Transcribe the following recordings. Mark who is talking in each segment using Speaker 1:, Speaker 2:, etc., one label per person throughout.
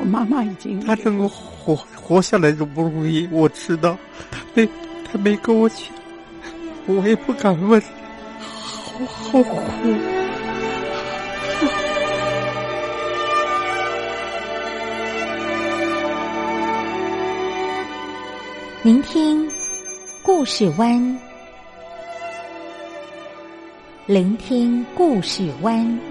Speaker 1: 我妈妈已经
Speaker 2: 她能够活活下来都不容易，我知道。她没她没跟我讲，我也不敢问，好好苦。
Speaker 3: 聆听故事湾，聆听故事湾。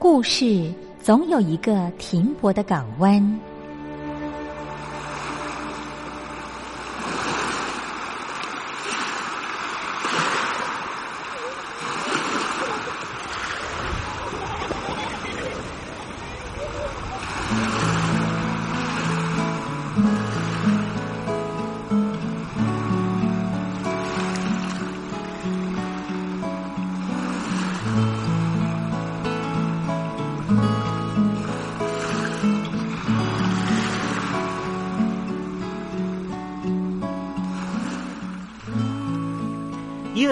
Speaker 3: 故事总有一个停泊的港湾。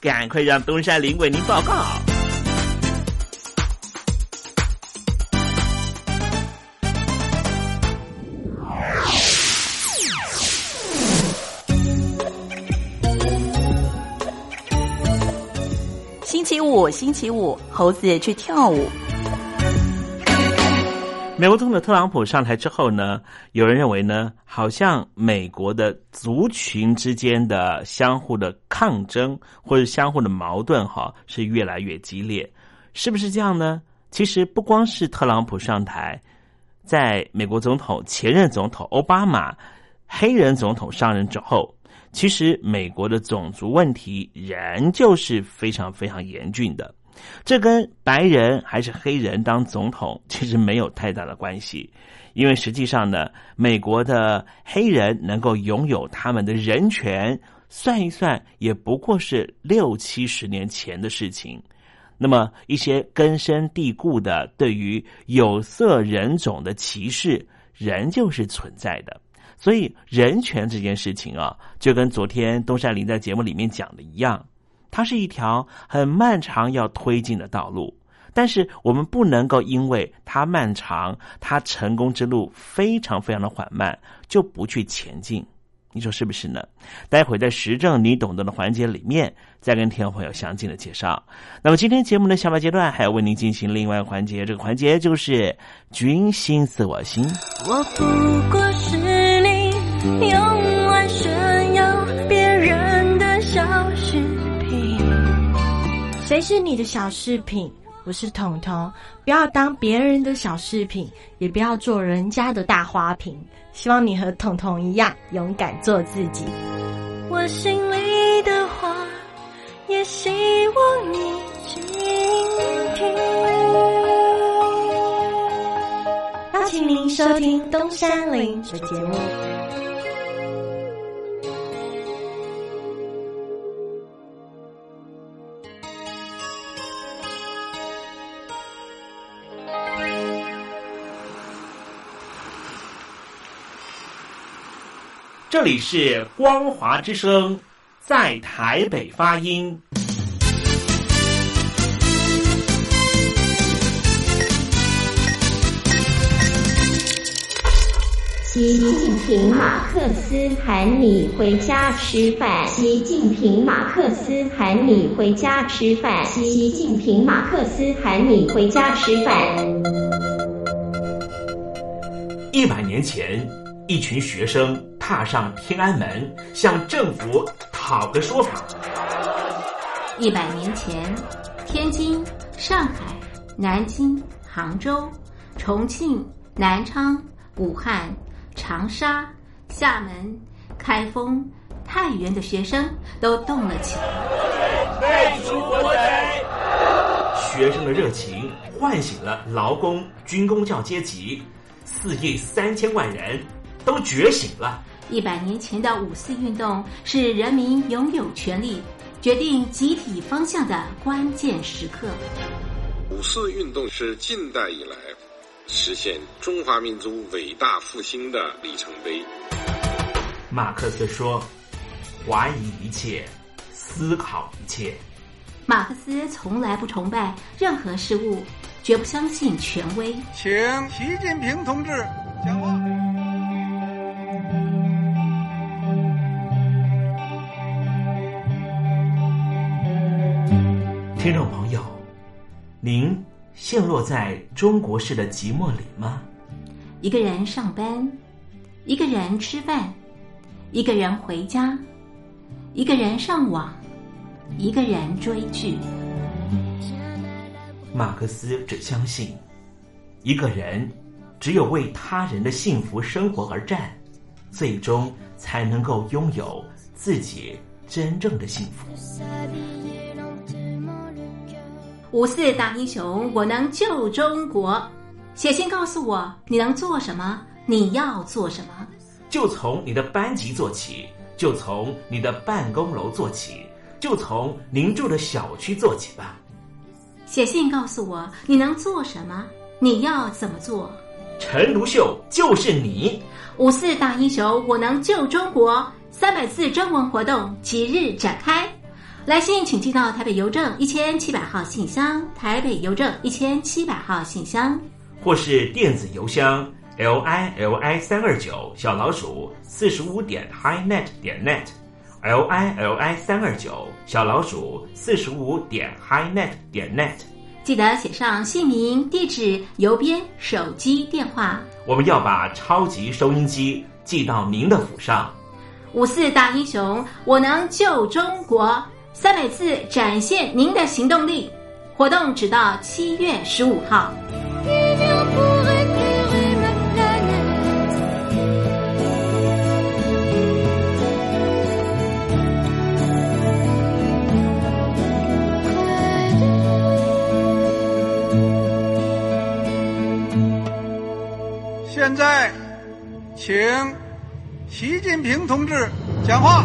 Speaker 4: 赶快让东山林为您报告。
Speaker 5: 星期五，星期五，猴子去跳舞。
Speaker 4: 美国总统特朗普上台之后呢，有人认为呢，好像美国的族群之间的相互的抗争或者相互的矛盾，哈，是越来越激烈，是不是这样呢？其实不光是特朗普上台，在美国总统前任总统奥巴马黑人总统上任之后，其实美国的种族问题仍旧是非常非常严峻的。这跟白人还是黑人当总统其实没有太大的关系，因为实际上呢，美国的黑人能够拥有他们的人权，算一算也不过是六七十年前的事情。那么一些根深蒂固的对于有色人种的歧视，仍旧是存在的。所以人权这件事情啊，就跟昨天东山林在节目里面讲的一样。它是一条很漫长要推进的道路，但是我们不能够因为它漫长，它成功之路非常非常的缓慢，就不去前进。你说是不是呢？待会在时政你懂得的环节里面，再跟听众朋友详尽的介绍。那么今天节目的下半阶段还要为您进行另外一个环节，这个环节就是“君心似我心”。
Speaker 6: 我不过是你用
Speaker 7: 是你的小饰品？我是彤彤，不要当别人的小饰品，也不要做人家的大花瓶。希望你和彤彤一样，勇敢做自己。
Speaker 6: 我心里的话，也希望你倾听。
Speaker 7: 邀请您收听东山林的节目。
Speaker 4: 这里是光华之声，在台北发音。
Speaker 8: 习近平马克思喊你回家吃饭。习近平马克思喊你回家吃饭。习近平马克思喊你回家吃饭。
Speaker 4: 一百年前，一群学生。踏上天安门，向政府讨个说法。
Speaker 9: 一百年前，天津、上海、南京、杭州、重庆、南昌、武汉、长沙、厦门、开封、太原的学生都动了起来。
Speaker 10: 废除国贼！
Speaker 4: 学生的热情唤醒了劳工军工教阶级，四亿三千万人都觉醒了。
Speaker 9: 一百年前的五四运动是人民拥有权利、决定集体方向的关键时刻。
Speaker 11: 五四运动是近代以来实现中华民族伟大复兴的里程碑。
Speaker 4: 马克思说：“怀疑一切，思考一切。”
Speaker 9: 马克思从来不崇拜任何事物，绝不相信权威。
Speaker 12: 请习近平同志讲话。
Speaker 4: 听众朋友，您陷落在中国式的寂寞里吗？
Speaker 9: 一个人上班，一个人吃饭，一个人回家，一个人上网，一个人追剧。
Speaker 4: 马克思只相信，一个人只有为他人的幸福生活而战，最终才能够拥有自己真正的幸福。
Speaker 9: 五四大英雄，我能救中国。写信告诉我你能做什么，你要做什么。
Speaker 4: 就从你的班级做起，就从你的办公楼做起，就从您住的小区做起吧。
Speaker 9: 写信告诉我你能做什么，你要怎么做。
Speaker 4: 陈独秀就是你。
Speaker 9: 五四大英雄，我能救中国。三百字征文活动即日展开，来信请寄到台北邮政一千七百号信箱，台北邮政一千七百号信箱，
Speaker 4: 或是电子邮箱 l i l i 三二九小老鼠四十五点 highnet 点 net，l i l i 三二九小老鼠四十五点 highnet 点 net。
Speaker 9: 记得写上姓名、地址、邮编、手机电话。
Speaker 4: 我们要把超级收音机寄到您的府上。
Speaker 9: 五四大英雄，我能救中国。三百字展现您的行动力。活动直到七月十五号。
Speaker 12: 现在，请习近平同志讲话。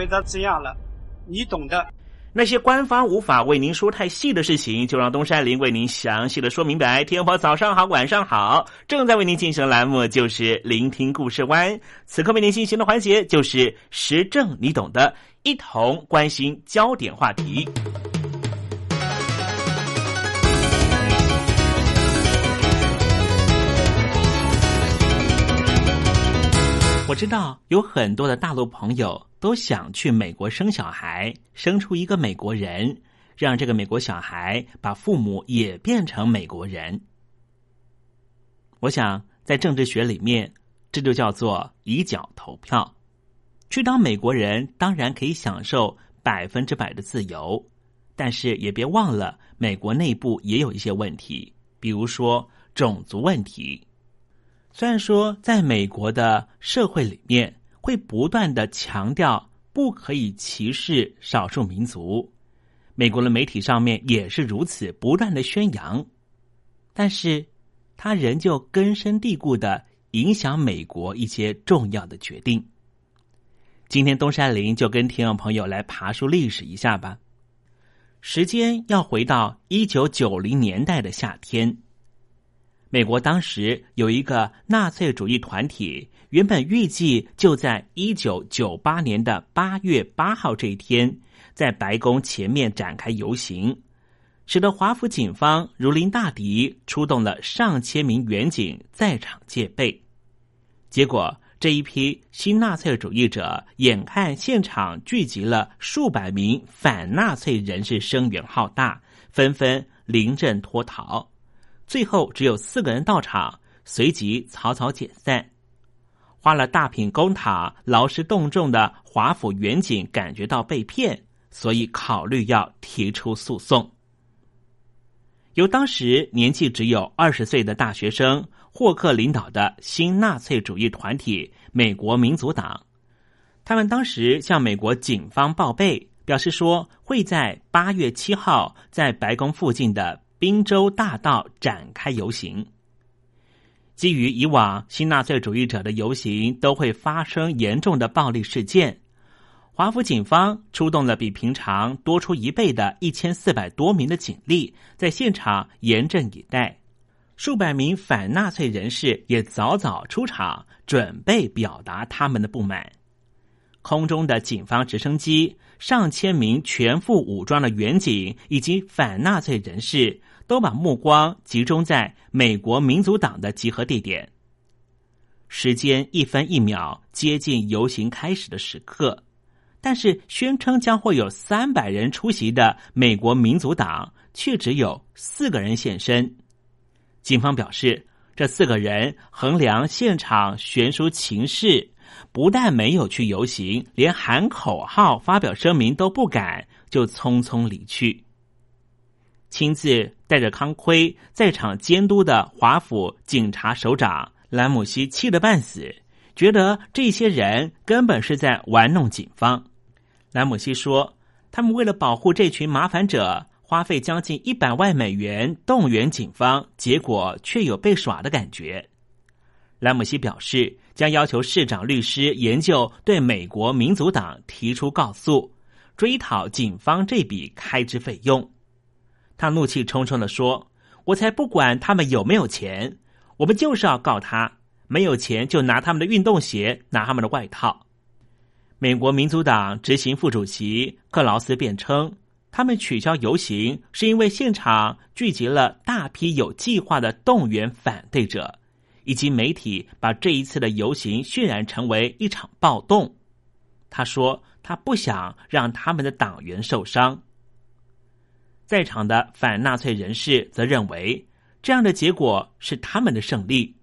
Speaker 12: 回答这样了，你懂的。
Speaker 4: 那些官方无法为您说太细的事情，就让东山林为您详细的说明白。天婆早上好，晚上好，正在为您进行的栏目就是聆听故事湾。此刻为您进行的环节就是时政，你懂的，一同关心焦点话题。我知道有很多的大陆朋友都想去美国生小孩，生出一个美国人，让这个美国小孩把父母也变成美国人。我想在政治学里面，这就叫做以脚投票。去当美国人，当然可以享受百分之百的自由，但是也别忘了，美国内部也有一些问题，比如说种族问题。虽然说在美国的社会里面会不断的强调不可以歧视少数民族，美国的媒体上面也是如此不断的宣扬，但是它仍旧根深蒂固的影响美国一些重要的决定。今天东山林就跟听众朋友来爬树历史一下吧，时间要回到一九九零年代的夏天。美国当时有一个纳粹主义团体，原本预计就在一九九八年的八月八号这一天，在白宫前面展开游行，使得华府警方如临大敌，出动了上千名远警在场戒备。结果，这一批新纳粹主义者眼看现场聚集了数百名反纳粹人士，声援浩大，纷纷临阵脱逃。最后只有四个人到场，随即草草解散。花了大品公帑、劳师动众的华府远景感觉到被骗，所以考虑要提出诉讼。由当时年纪只有二十岁的大学生霍克领导的新纳粹主义团体美国民族党，他们当时向美国警方报备，表示说会在八月七号在白宫附近的宾州大道展开游行。基于以往新纳粹主义者的游行都会发生严重的暴力事件。华府警方出动了比平常多出一倍的一千四百多名的警力，在现场严阵以待。数百名反纳粹人士也早早出场，准备表达他们的不满。空中的警方直升机、上千名全副武装的远警以及反纳粹人士，都把目光集中在美国民族党的集合地点。时间一分一秒接近游行开始的时刻。但是，宣称将会有三百人出席的美国民族党，却只有四个人现身。警方表示，这四个人衡量现场悬殊情势，不但没有去游行，连喊口号、发表声明都不敢，就匆匆离去。亲自带着康盔在场监督的华府警察首长兰姆西气得半死，觉得这些人根本是在玩弄警方。兰姆西说：“他们为了保护这群麻烦者，花费将近一百万美元动员警方，结果却有被耍的感觉。”兰姆西表示，将要求市长律师研究对美国民主党提出告诉，追讨警方这笔开支费用。他怒气冲冲的说：“我才不管他们有没有钱，我们就是要告他。没有钱就拿他们的运动鞋，拿他们的外套。”美国民主党执行副主席克劳斯辩称，他们取消游行是因为现场聚集了大批有计划的动员反对者，以及媒体把这一次的游行渲染成为一场暴动。他说，他不想让他们的党员受伤。在场的反纳粹人士则认为，这样的结果是他们的胜利。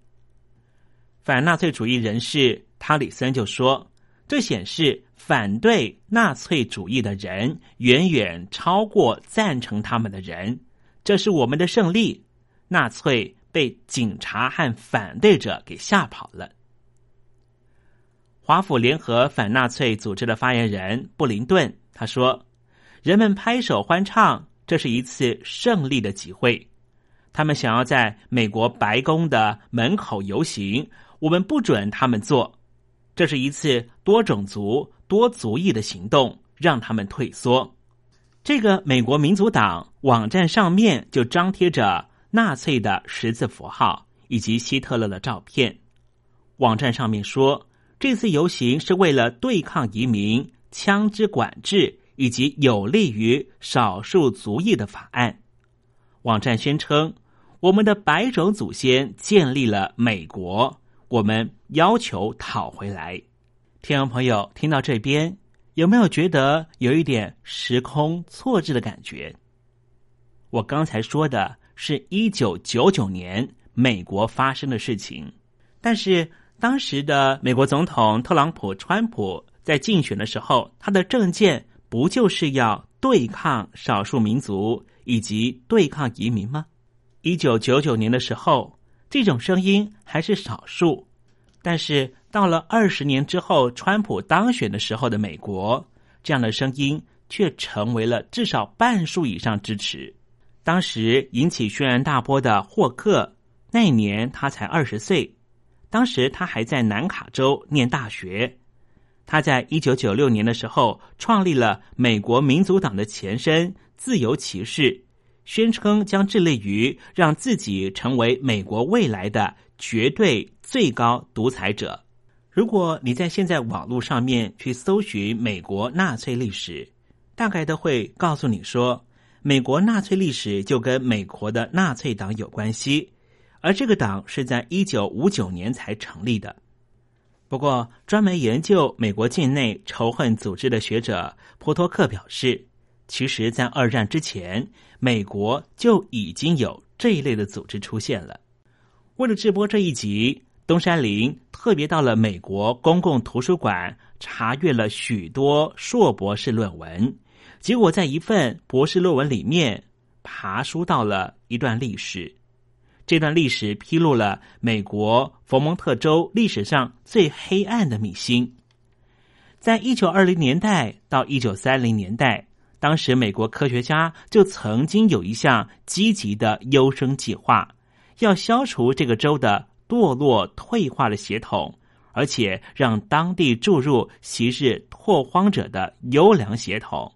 Speaker 4: 反纳粹主义人士塔里森就说。这显示反对纳粹主义的人远远超过赞成他们的人，这是我们的胜利。纳粹被警察和反对者给吓跑了。华府联合反纳粹组织的发言人布林顿他说：“人们拍手欢唱，这是一次胜利的集会。他们想要在美国白宫的门口游行，我们不准他们做。”这是一次多种族、多族裔的行动，让他们退缩。这个美国民族党网站上面就张贴着纳粹的十字符号以及希特勒的照片。网站上面说，这次游行是为了对抗移民、枪支管制以及有利于少数族裔的法案。网站宣称，我们的白种祖先建立了美国。我们要求讨回来，听众朋友听到这边有没有觉得有一点时空错置的感觉？我刚才说的是一九九九年美国发生的事情，但是当时的美国总统特朗普川普在竞选的时候，他的政见不就是要对抗少数民族以及对抗移民吗？一九九九年的时候。这种声音还是少数，但是到了二十年之后，川普当选的时候的美国，这样的声音却成为了至少半数以上支持。当时引起轩然大波的霍克，那年他才二十岁，当时他还在南卡州念大学。他在一九九六年的时候创立了美国民主党的前身——自由骑士。宣称将致力于让自己成为美国未来的绝对最高独裁者。如果你在现在网络上面去搜寻美国纳粹历史，大概都会告诉你说，美国纳粹历史就跟美国的纳粹党有关系，而这个党是在一九五九年才成立的。不过，专门研究美国境内仇恨组织的学者波托克表示。其实，在二战之前，美国就已经有这一类的组织出现了。为了直播这一集，东山林特别到了美国公共图书馆，查阅了许多硕博士论文。结果，在一份博士论文里面，爬书到了一段历史。这段历史披露了美国佛蒙特州历史上最黑暗的秘辛。在一九二零年代到一九三零年代。当时，美国科学家就曾经有一项积极的优生计划，要消除这个州的堕落退化的血统，而且让当地注入昔日拓荒者的优良血统。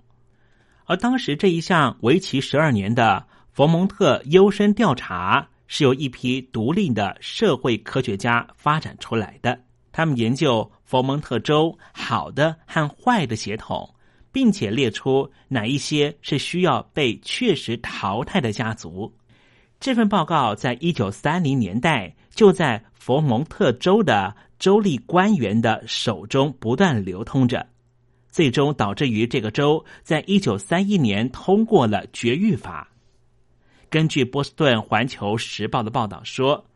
Speaker 4: 而当时这一项为期十二年的佛蒙特优生调查，是由一批独立的社会科学家发展出来的。他们研究佛蒙特州好的和坏的血统。并且列出哪一些是需要被确实淘汰的家族。这份报告在一九三零年代就在佛蒙特州的州立官员的手中不断流通着，最终导致于这个州在一九三一年通过了绝育法。根据波士顿环球时报的报道说。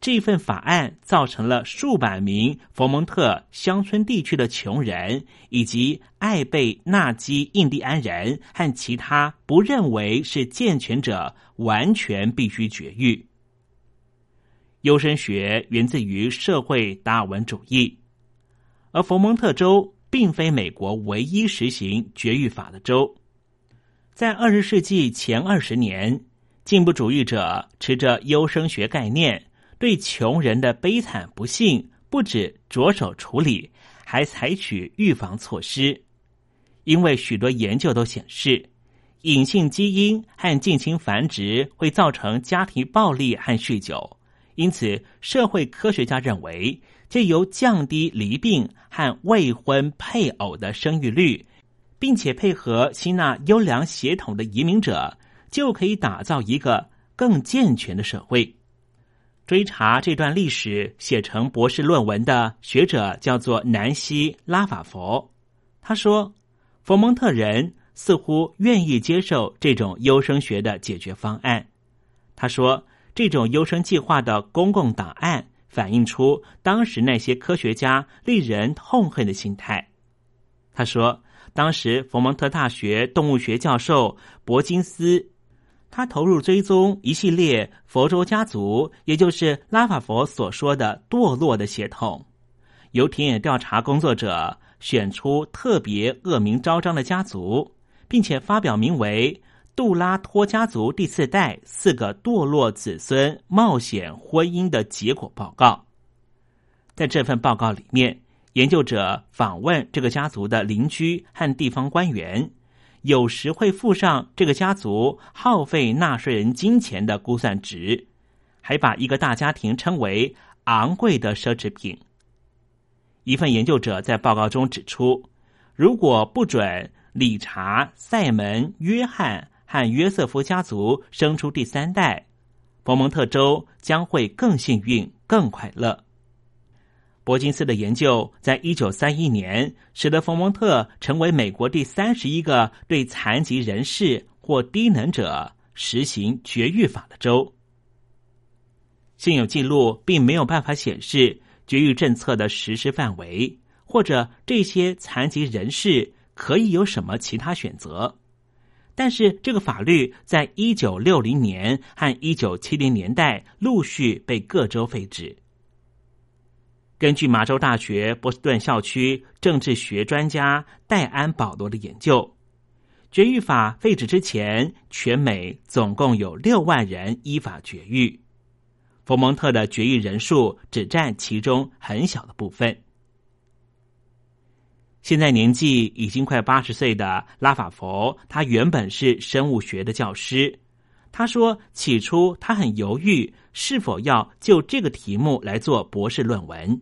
Speaker 4: 这份法案造成了数百名佛蒙特乡村地区的穷人，以及艾贝纳基印第安人和其他不认为是健全者，完全必须绝育。优生学源自于社会达尔文主义，而佛蒙特州并非美国唯一实行绝育法的州。在二十世纪前二十年，进步主义者持着优生学概念。对穷人的悲惨不幸，不止着手处理，还采取预防措施。因为许多研究都显示，隐性基因和近亲繁殖会造成家庭暴力和酗酒，因此社会科学家认为，借由降低离病和未婚配偶的生育率，并且配合吸纳优良血统的移民者，就可以打造一个更健全的社会。追查这段历史，写成博士论文的学者叫做南希·拉法佛。他说，佛蒙特人似乎愿意接受这种优生学的解决方案。他说，这种优生计划的公共档案反映出当时那些科学家令人痛恨的心态。他说，当时佛蒙特大学动物学教授伯金斯。他投入追踪一系列佛州家族，也就是拉法佛所说的堕落的血统。由田野调查工作者选出特别恶名昭彰的家族，并且发表名为“杜拉托家族第四代四个堕落子孙冒险婚姻”的结果报告。在这份报告里面，研究者访问这个家族的邻居和地方官员。有时会附上这个家族耗费纳税人金钱的估算值，还把一个大家庭称为昂贵的奢侈品。一份研究者在报告中指出，如果不准理查、塞门、约翰和约瑟夫家族生出第三代，佛蒙特州将会更幸运、更快乐。伯金斯的研究在一九三一年使得佛蒙特成为美国第三十一个对残疾人士或低能者实行绝育法的州。现有记录并没有办法显示绝育政策的实施范围，或者这些残疾人士可以有什么其他选择。但是，这个法律在一九六零年和一九七零年代陆续被各州废止。根据马州大学波士顿校区政治学专家戴安·保罗的研究，绝育法废止之前，全美总共有六万人依法绝育。佛蒙特的绝育人数只占其中很小的部分。现在年纪已经快八十岁的拉法佛，他原本是生物学的教师。他说，起初他很犹豫是否要就这个题目来做博士论文。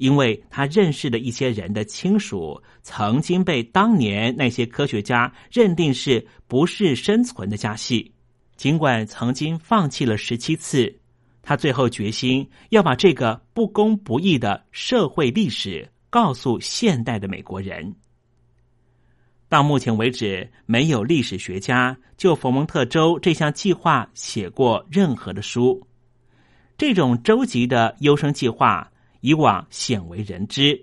Speaker 4: 因为他认识的一些人的亲属曾经被当年那些科学家认定是不是生存的家系，尽管曾经放弃了十七次，他最后决心要把这个不公不义的社会历史告诉现代的美国人。到目前为止，没有历史学家就佛蒙特州这项计划写过任何的书。这种州级的优生计划以往鲜为人知。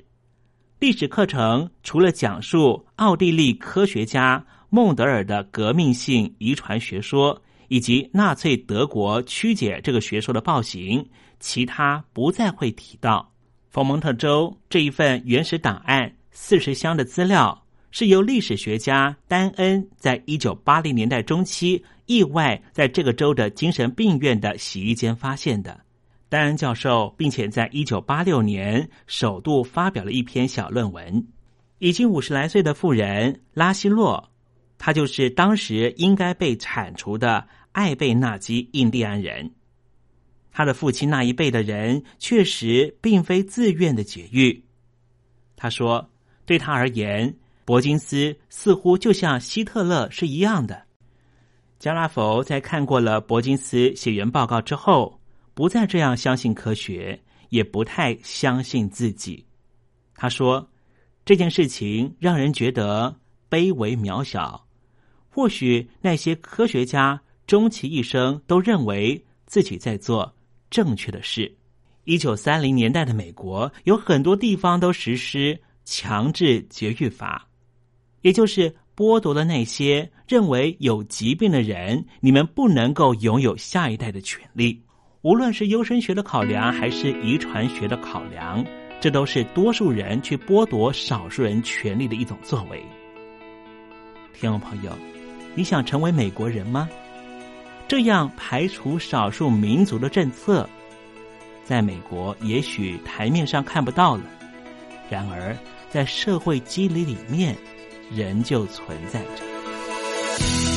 Speaker 4: 历史课程除了讲述奥地利科学家孟德尔的革命性遗传学说，以及纳粹德国曲解这个学说的暴行，其他不再会提到。佛蒙特州这一份原始档案四十箱的资料，是由历史学家丹恩在一九八零年代中期意外在这个州的精神病院的洗衣间发现的。丹恩教授，并且在一九八六年首度发表了一篇小论文。已经五十来岁的妇人拉希洛，他就是当时应该被铲除的艾贝纳基印第安人。他的父亲那一辈的人确实并非自愿的解狱。他说，对他而言，伯金斯似乎就像希特勒是一样的。加拉佛在看过了伯金斯写原报告之后。不再这样相信科学，也不太相信自己。他说：“这件事情让人觉得卑微渺小。或许那些科学家终其一生都认为自己在做正确的事。”一九三零年代的美国有很多地方都实施强制绝育法，也就是剥夺了那些认为有疾病的人，你们不能够拥有下一代的权利。无论是优生学的考量，还是遗传学的考量，这都是多数人去剥夺少数人权利的一种作为。听众朋友，你想成为美国人吗？这样排除少数民族的政策，在美国也许台面上看不到了，然而在社会机理里面，仍旧存在着。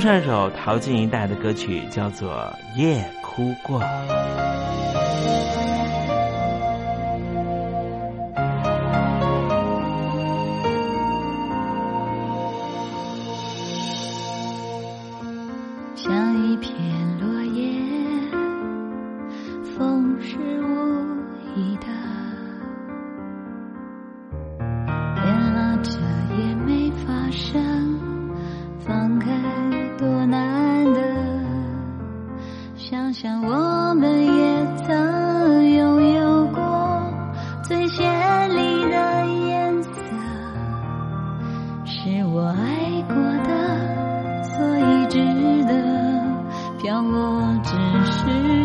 Speaker 4: 送上一首陶晶莹带来的歌曲，叫做《夜哭过》。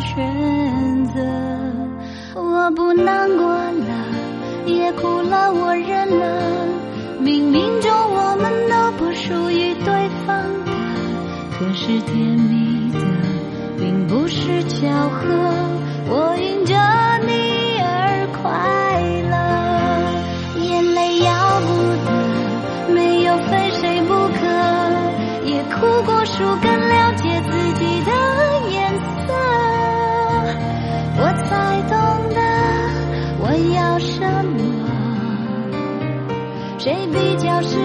Speaker 6: 选择。我不难过了也哭了我认了冥冥中我们都不属于对方的可是甜蜜的并不是巧合。比较是。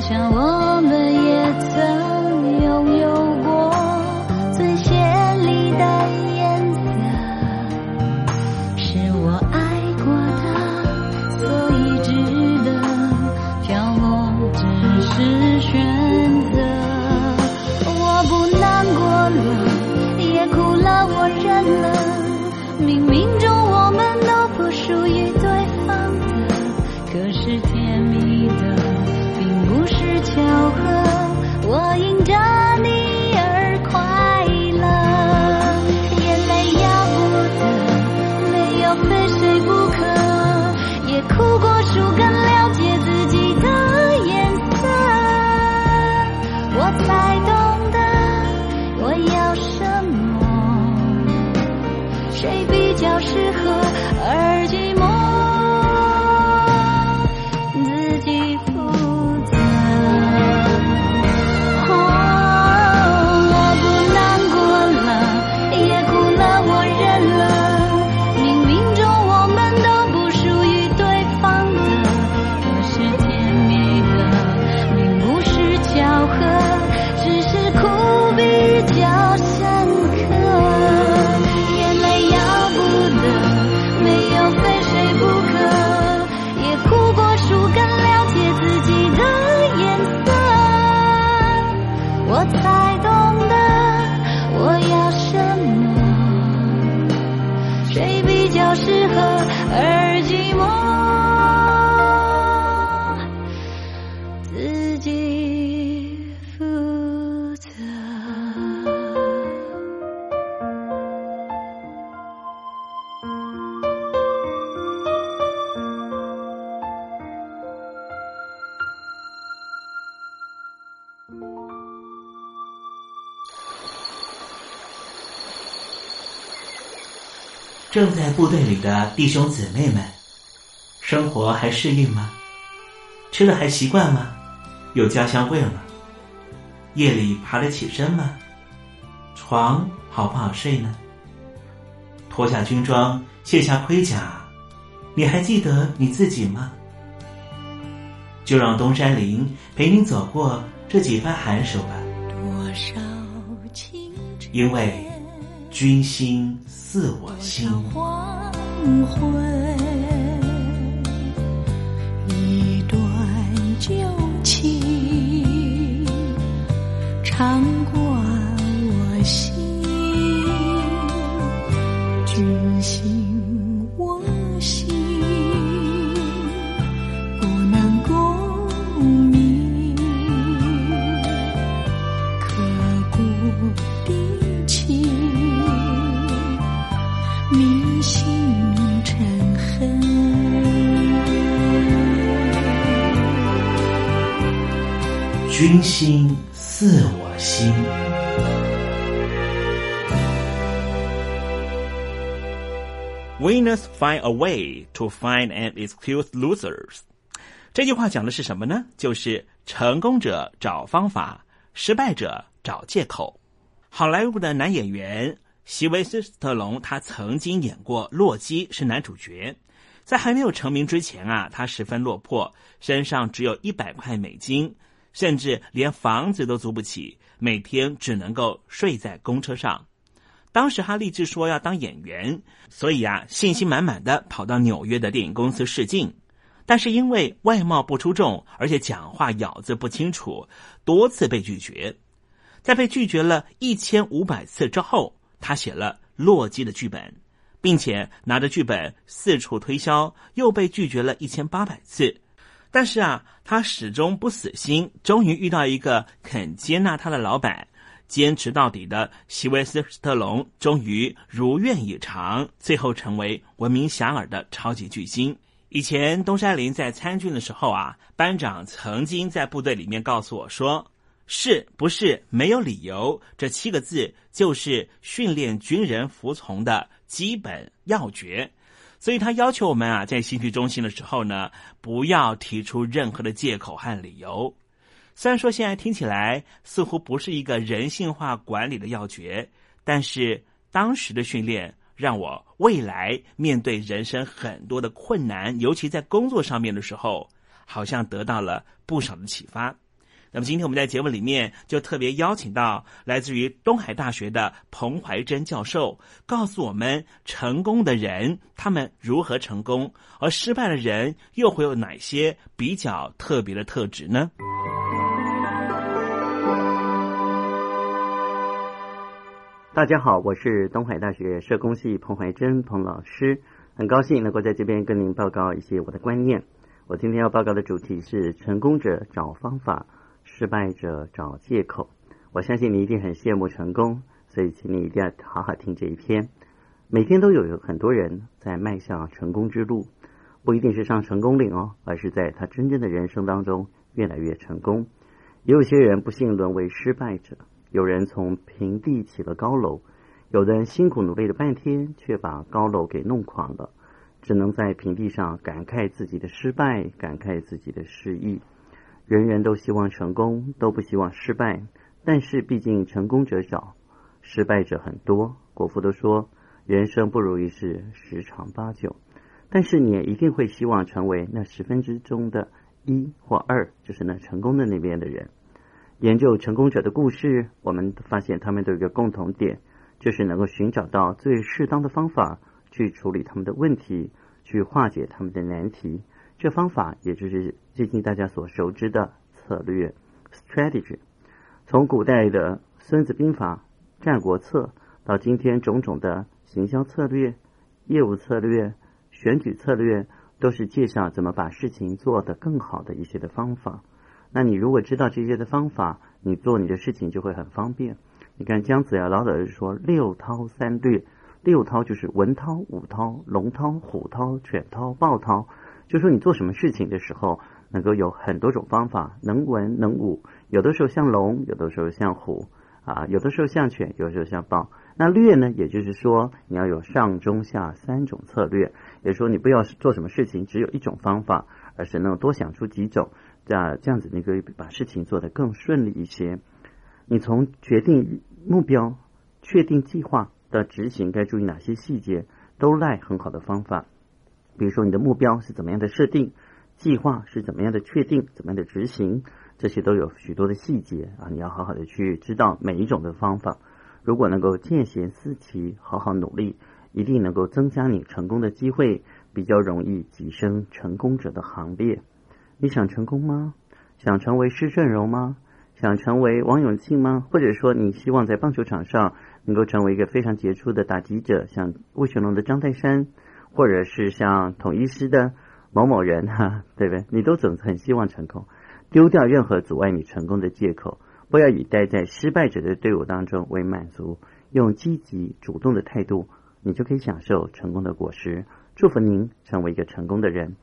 Speaker 6: Chào
Speaker 4: 正在部队里的弟兄姊妹们，生活还适应吗？吃了还习惯吗？有家乡味吗？夜里爬得起身吗？床好不好睡呢？脱下军装，卸下盔甲，你还记得你自己吗？就让东山林陪你走过这几番寒暑吧。因为军心。自我心。
Speaker 6: 黄昏君心
Speaker 4: 似我心。
Speaker 13: Winners find a way to find and excuse losers。
Speaker 4: 这句话讲的是什么呢？就是成功者找方法，失败者找借口。好莱坞的男演员席维斯·斯特龙，他曾经演过《洛基》，是男主角。在还没有成名之前啊，他十分落魄，身上只有一百块美金，甚至连房子都租不起，每天只能够睡在公车上。当时他立志说要当演员，所以啊，信心满满的跑到纽约的电影公司试镜。但是因为外貌不出众，而且讲话咬字不清楚，多次被拒绝。在被拒绝了一千五百次之后，他写了《洛基》的剧本，并且拿着剧本四处推销，又被拒绝了一千八百次。但是啊，他始终不死心，终于遇到一个肯接纳他的老板，坚持到底的席维斯·斯特龙，终于如愿以偿，最后成为闻名遐迩的超级巨星。以前东山林在参军的时候啊，班长曾经在部队里面告诉我说：“是不是没有理由？”这七个字就是训练军人服从的基本要诀。所以他要求我们啊，在兴趣中心的时候呢，不要提出任何的借口和理由。虽然说现在听起来似乎不是一个人性化管理的要诀，但是当时的训练。让我未来面对人生很多的困难，尤其在工作上面的时候，好像得到了不少的启发。那么今天我们在节目里面就特别邀请到来自于东海大学的彭怀珍教授，告诉我们成功的人他们如何成功，而失败的人又会有哪些比较特别的特质呢？
Speaker 13: 大家好，我是东海大学社工系彭怀珍彭老师，很高兴能够在这边跟您报告一些我的观念。我今天要报告的主题是：成功者找方法，失败者找借口。我相信你一定很羡慕成功，所以请你一定要好好听这一篇。每天都有很多人在迈向成功之路，不一定是上成功岭哦，而是在他真正的人生当中越来越成功。也有些人不幸沦为失败者。有人从平地起了高楼，有的人辛苦努力了半天，却把高楼给弄垮了，只能在平地上感慨自己的失败，感慨自己的失意。人人都希望成功，都不希望失败，但是毕竟成功者少，失败者很多。国父都说，人生不如意事十常八九，但是你也一定会希望成为那十分之中的一或二，就是那成功的那边的人。研究成功者的故事，我们发现他们都有一个共同点，就是能够寻找到最适当的方法去处理他们的问题，去化解他们的难题。这方法也就是最近大家所熟知的策略 （strategy）。从古代的《孙子兵法》《战国策》到今天种种的行销策略、业务策略、选举策略，都是介绍怎么把事情做得更好的一些的方法。那你如果知道这些的方法，你做你的事情就会很方便。你看姜子牙老早就说六韬三略，六韬就是文韬、武韬、龙韬、虎韬、犬韬、豹韬，就说你做什么事情的时候，能够有很多种方法，能文能武，有的时候像龙，有的时候像虎，啊，有的时候像犬，有的时候像豹。那略呢，也就是说你要有上中下三种策略，也说你不要做什么事情只有一种方法，而是能多想出几种。这样这样子，你可以把事情做得更顺利一些。你从决定目标、确定计划到执行，该注意哪些细节，都赖很好的方法。比如说，你的目标是怎么样的设定，计划是怎么样的确定，怎么样的执行，这些都有许多的细节啊！你要好好的去知道每一种的方法。如果能够见贤思齐，好好努力，一定能够增加你成功的机会，比较容易跻身成功者的行列。你想成功吗？想成为施正荣吗？想成为王永庆吗？或者说你希望在棒球场上能够成为一个非常杰出的打击者，像魏全龙的张泰山，或者是像统一师的某某人 哈，对不对？你都总很希望成功，丢掉任何阻碍你成功的借口，不要以待在失败者的队伍当中为满足，用积极主动的态度，你就可以享受成功的果实。祝福您成为一个成功的人。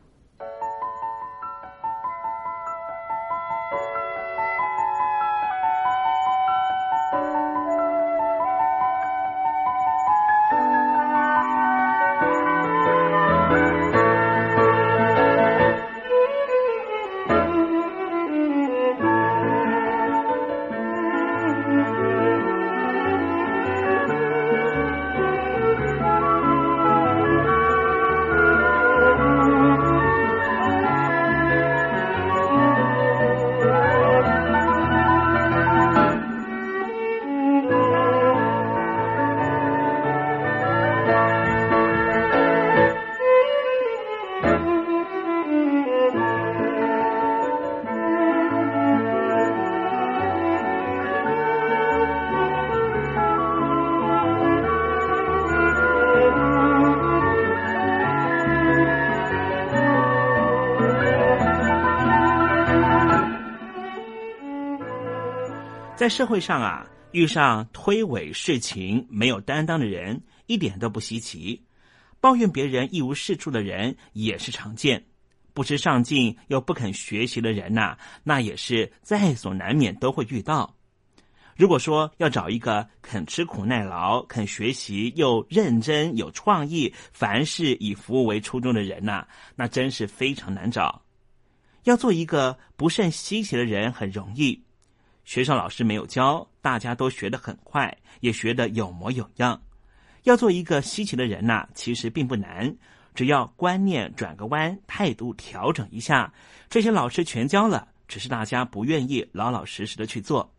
Speaker 4: 在社会上啊，遇上推诿事情、没有担当的人，一点都不稀奇；抱怨别人一无是处的人也是常见。不知上进又不肯学习的人呐，那也是在所难免，都会遇到。如果说要找一个肯吃苦耐劳、肯学习又认真、有创意、凡事以服务为初衷的人呐，那真是非常难找。要做一个不甚稀奇的人很容易，学校老师没有教，大家都学得很快，也学得有模有样。要做一个稀奇的人呐，其实并不难。只要观念转个弯，态度调整一下，这些老师全教了，只是大家不愿意老老实实的去做。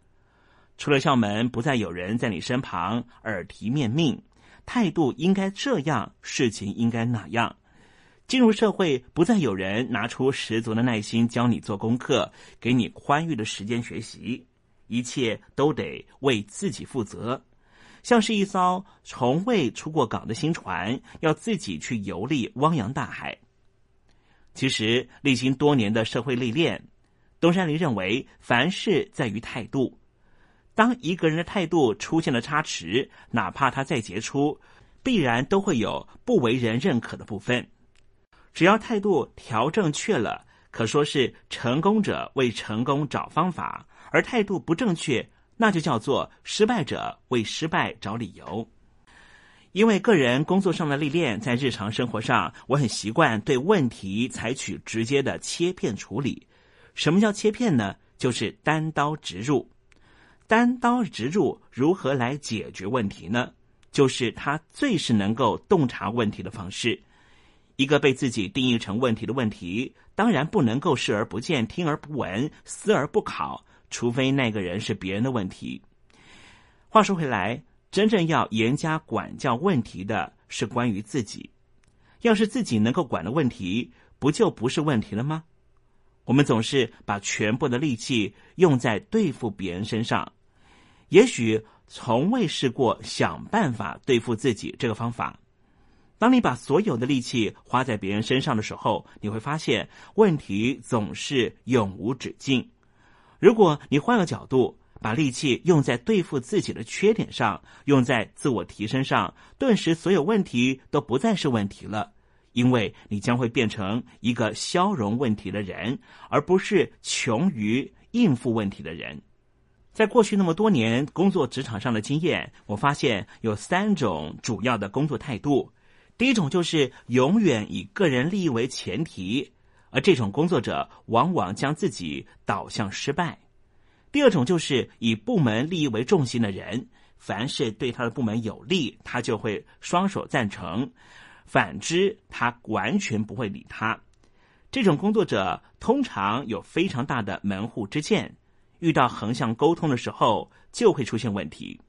Speaker 4: 出了校门，不再有人在你身旁耳提面命，态度应该这样，事情应该那样。进入社会，不再有人拿出十足的耐心教你做功课，给你宽裕的时间学习，一切都得为自己负责。像是一艘从未出过港的新船，要自己去游历汪洋大海。其实，历经多年的社会历练，东山林认为，凡事在于态度。当一个人的态度出现了差池，哪怕他再杰出，必然都会有不为人认可的部分。只要态度调正确了，可说是成功者为成功找方法；而态度不正确。那就叫做失败者为失败找理由。因为个人工作上的历练，在日常生活上，我很习惯对问题采取直接的切片处理。什么叫切片呢？就是单刀直入。单刀直入如何来解决问题呢？就是他最是能够洞察问题的方式。一个被自己定义成问题的问题，当然不能够视而不见、听而不闻、思而不考。除非那个人是别人的问题。话说回来，真正要严加管教问题的是关于自己。要是自己能够管的问题，不就不是问题了吗？我们总是把全部的力气用在对付别人身上，也许从未试过想办法对付自己这个方法。当你把所有的力气花在别人身上的时候，你会发现问题总是永无止境。如果你换个角度，把力气用在对付自己的缺点上，用在自我提升上，顿时所有问题都不再是问题了，因为你将会变成一个消融问题的人，而不是穷于应付问题的人。在过去那么多年工作职场上的经验，我发现有三种主要的工作态度。第一种就是永远以个人利益为前提。而这种工作者往往将自己导向失败。第二种就是以部门利益为重心的人，凡是对他的部门有利，他就会双手赞成；反之，他完全不会理他。这种工作者通常有非常大的门户之见，遇到横向沟通的时候就会出现问题。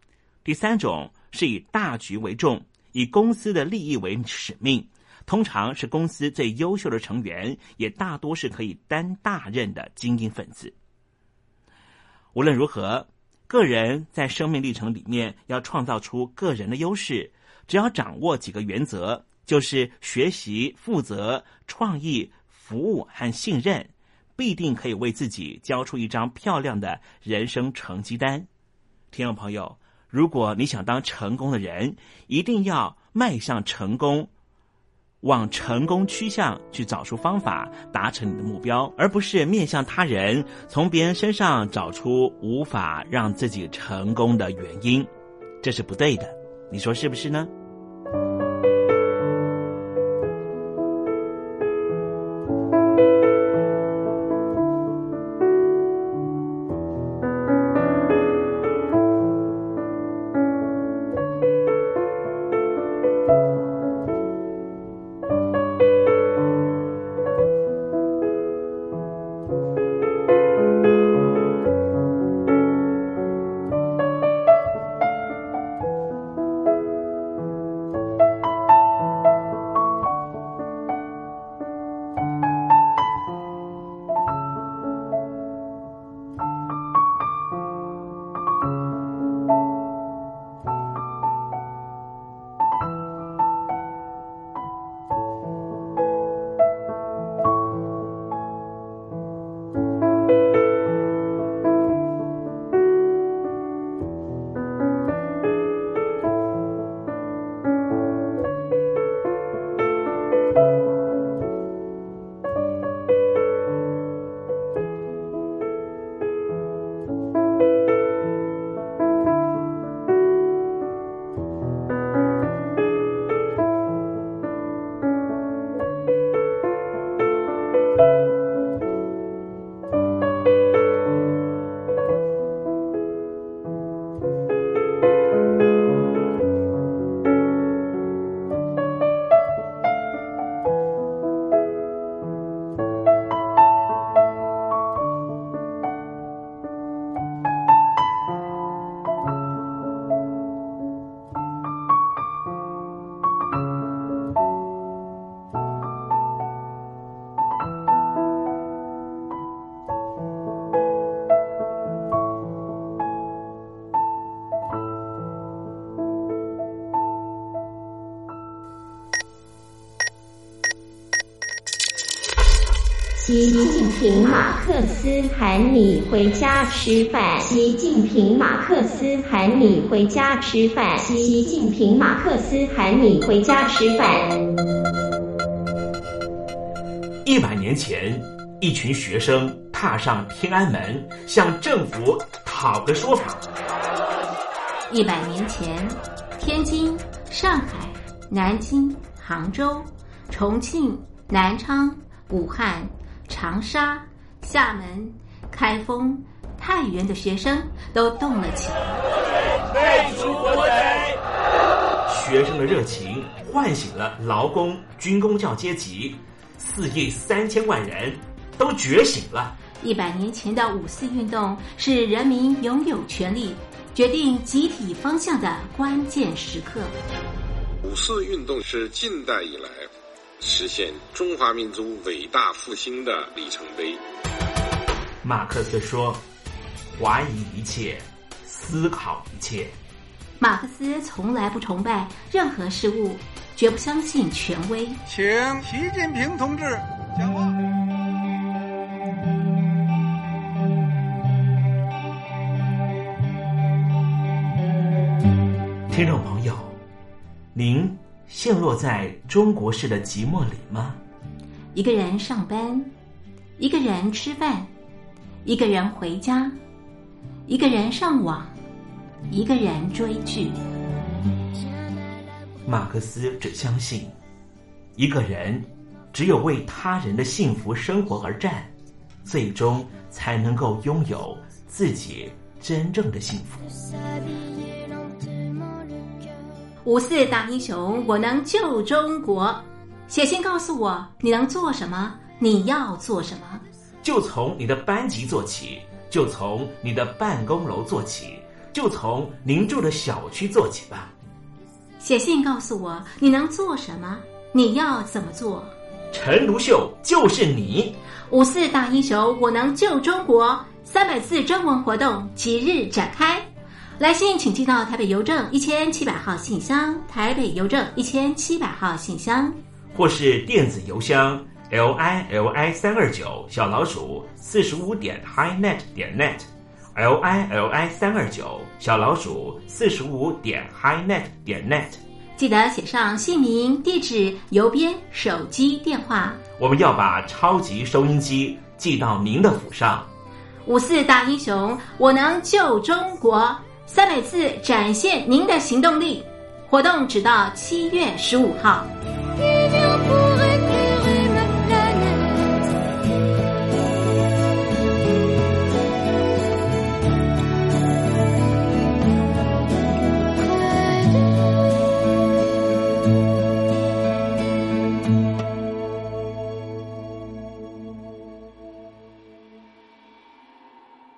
Speaker 4: 第三种是以大局为重，以公司的利益为使命。通常是公司最优秀的成员，也大多是可以担大任的精英分子。无论如何，个人在生命历程里面要创造出个人的优势，只要掌握几个原则，就是学习、负责、创意、服务和信任，必定可以为自己交出一张漂亮的人生成绩单。听众朋友，如果你想当成功的人，一定要迈向成功。往成功趋向去找出方法，达成你的目标，而不是面向他人，从别人身上找出无法让自己成功的原因，这是不对的。你说是不是呢？
Speaker 8: 习近平马克思喊你回家吃饭。习近平马克思喊你回家吃饭。习近平马克思喊你回家吃饭。
Speaker 4: 一百年前，一群学生踏上天安门，向政府讨个说法。
Speaker 9: 一百年前，天津、上海、南京、杭州、重庆、南昌、武汉、长沙、厦门、开封、太原的学生都动了起来。
Speaker 10: 废除国贼！
Speaker 4: 学生的热情唤醒了劳工、军工教阶级，四亿三千万人都觉醒了。
Speaker 9: 一百年前的五四运动是人民拥有权利。决定集体方向的关键时刻。
Speaker 11: 五四运动是近代以来实现中华民族伟大复兴的里程碑。
Speaker 4: 马克思说：“怀疑一切，思考一切。”
Speaker 9: 马克思从来不崇拜任何事物，绝不相信权威。
Speaker 12: 请习近平同志讲话。
Speaker 4: 听众朋友，您陷落在中国式的寂寞里吗？
Speaker 9: 一个人上班，一个人吃饭，一个人回家，一个人上网，一个人追剧。
Speaker 4: 马克思只相信，一个人只有为他人的幸福生活而战，最终才能够拥有自己真正的幸福。
Speaker 9: 五四大英雄，我能救中国。写信告诉我你能做什么，你要做什么。
Speaker 4: 就从你的班级做起，就从你的办公楼做起，就从您住的小区做起吧。
Speaker 9: 写信告诉我你能做什么，你要怎么做。
Speaker 4: 陈独秀就是你。
Speaker 9: 五四大英雄，我能救中国。三百字征文活动即日展开。来信请寄到台北邮政一千七百号信箱，台北邮政一千七百号信箱，
Speaker 4: 或是电子邮箱 l i l i 三二九小老鼠四十五点 highnet 点 net，l i l i 三二九小老鼠四十五点 highnet 点 net。
Speaker 9: 记得写上姓名、地址、邮编、手机电话。
Speaker 4: 我们要把超级收音机寄到您的府上。
Speaker 9: 五四大英雄，我能救中国。三百次展现您的行动力，活动直到七月十五号。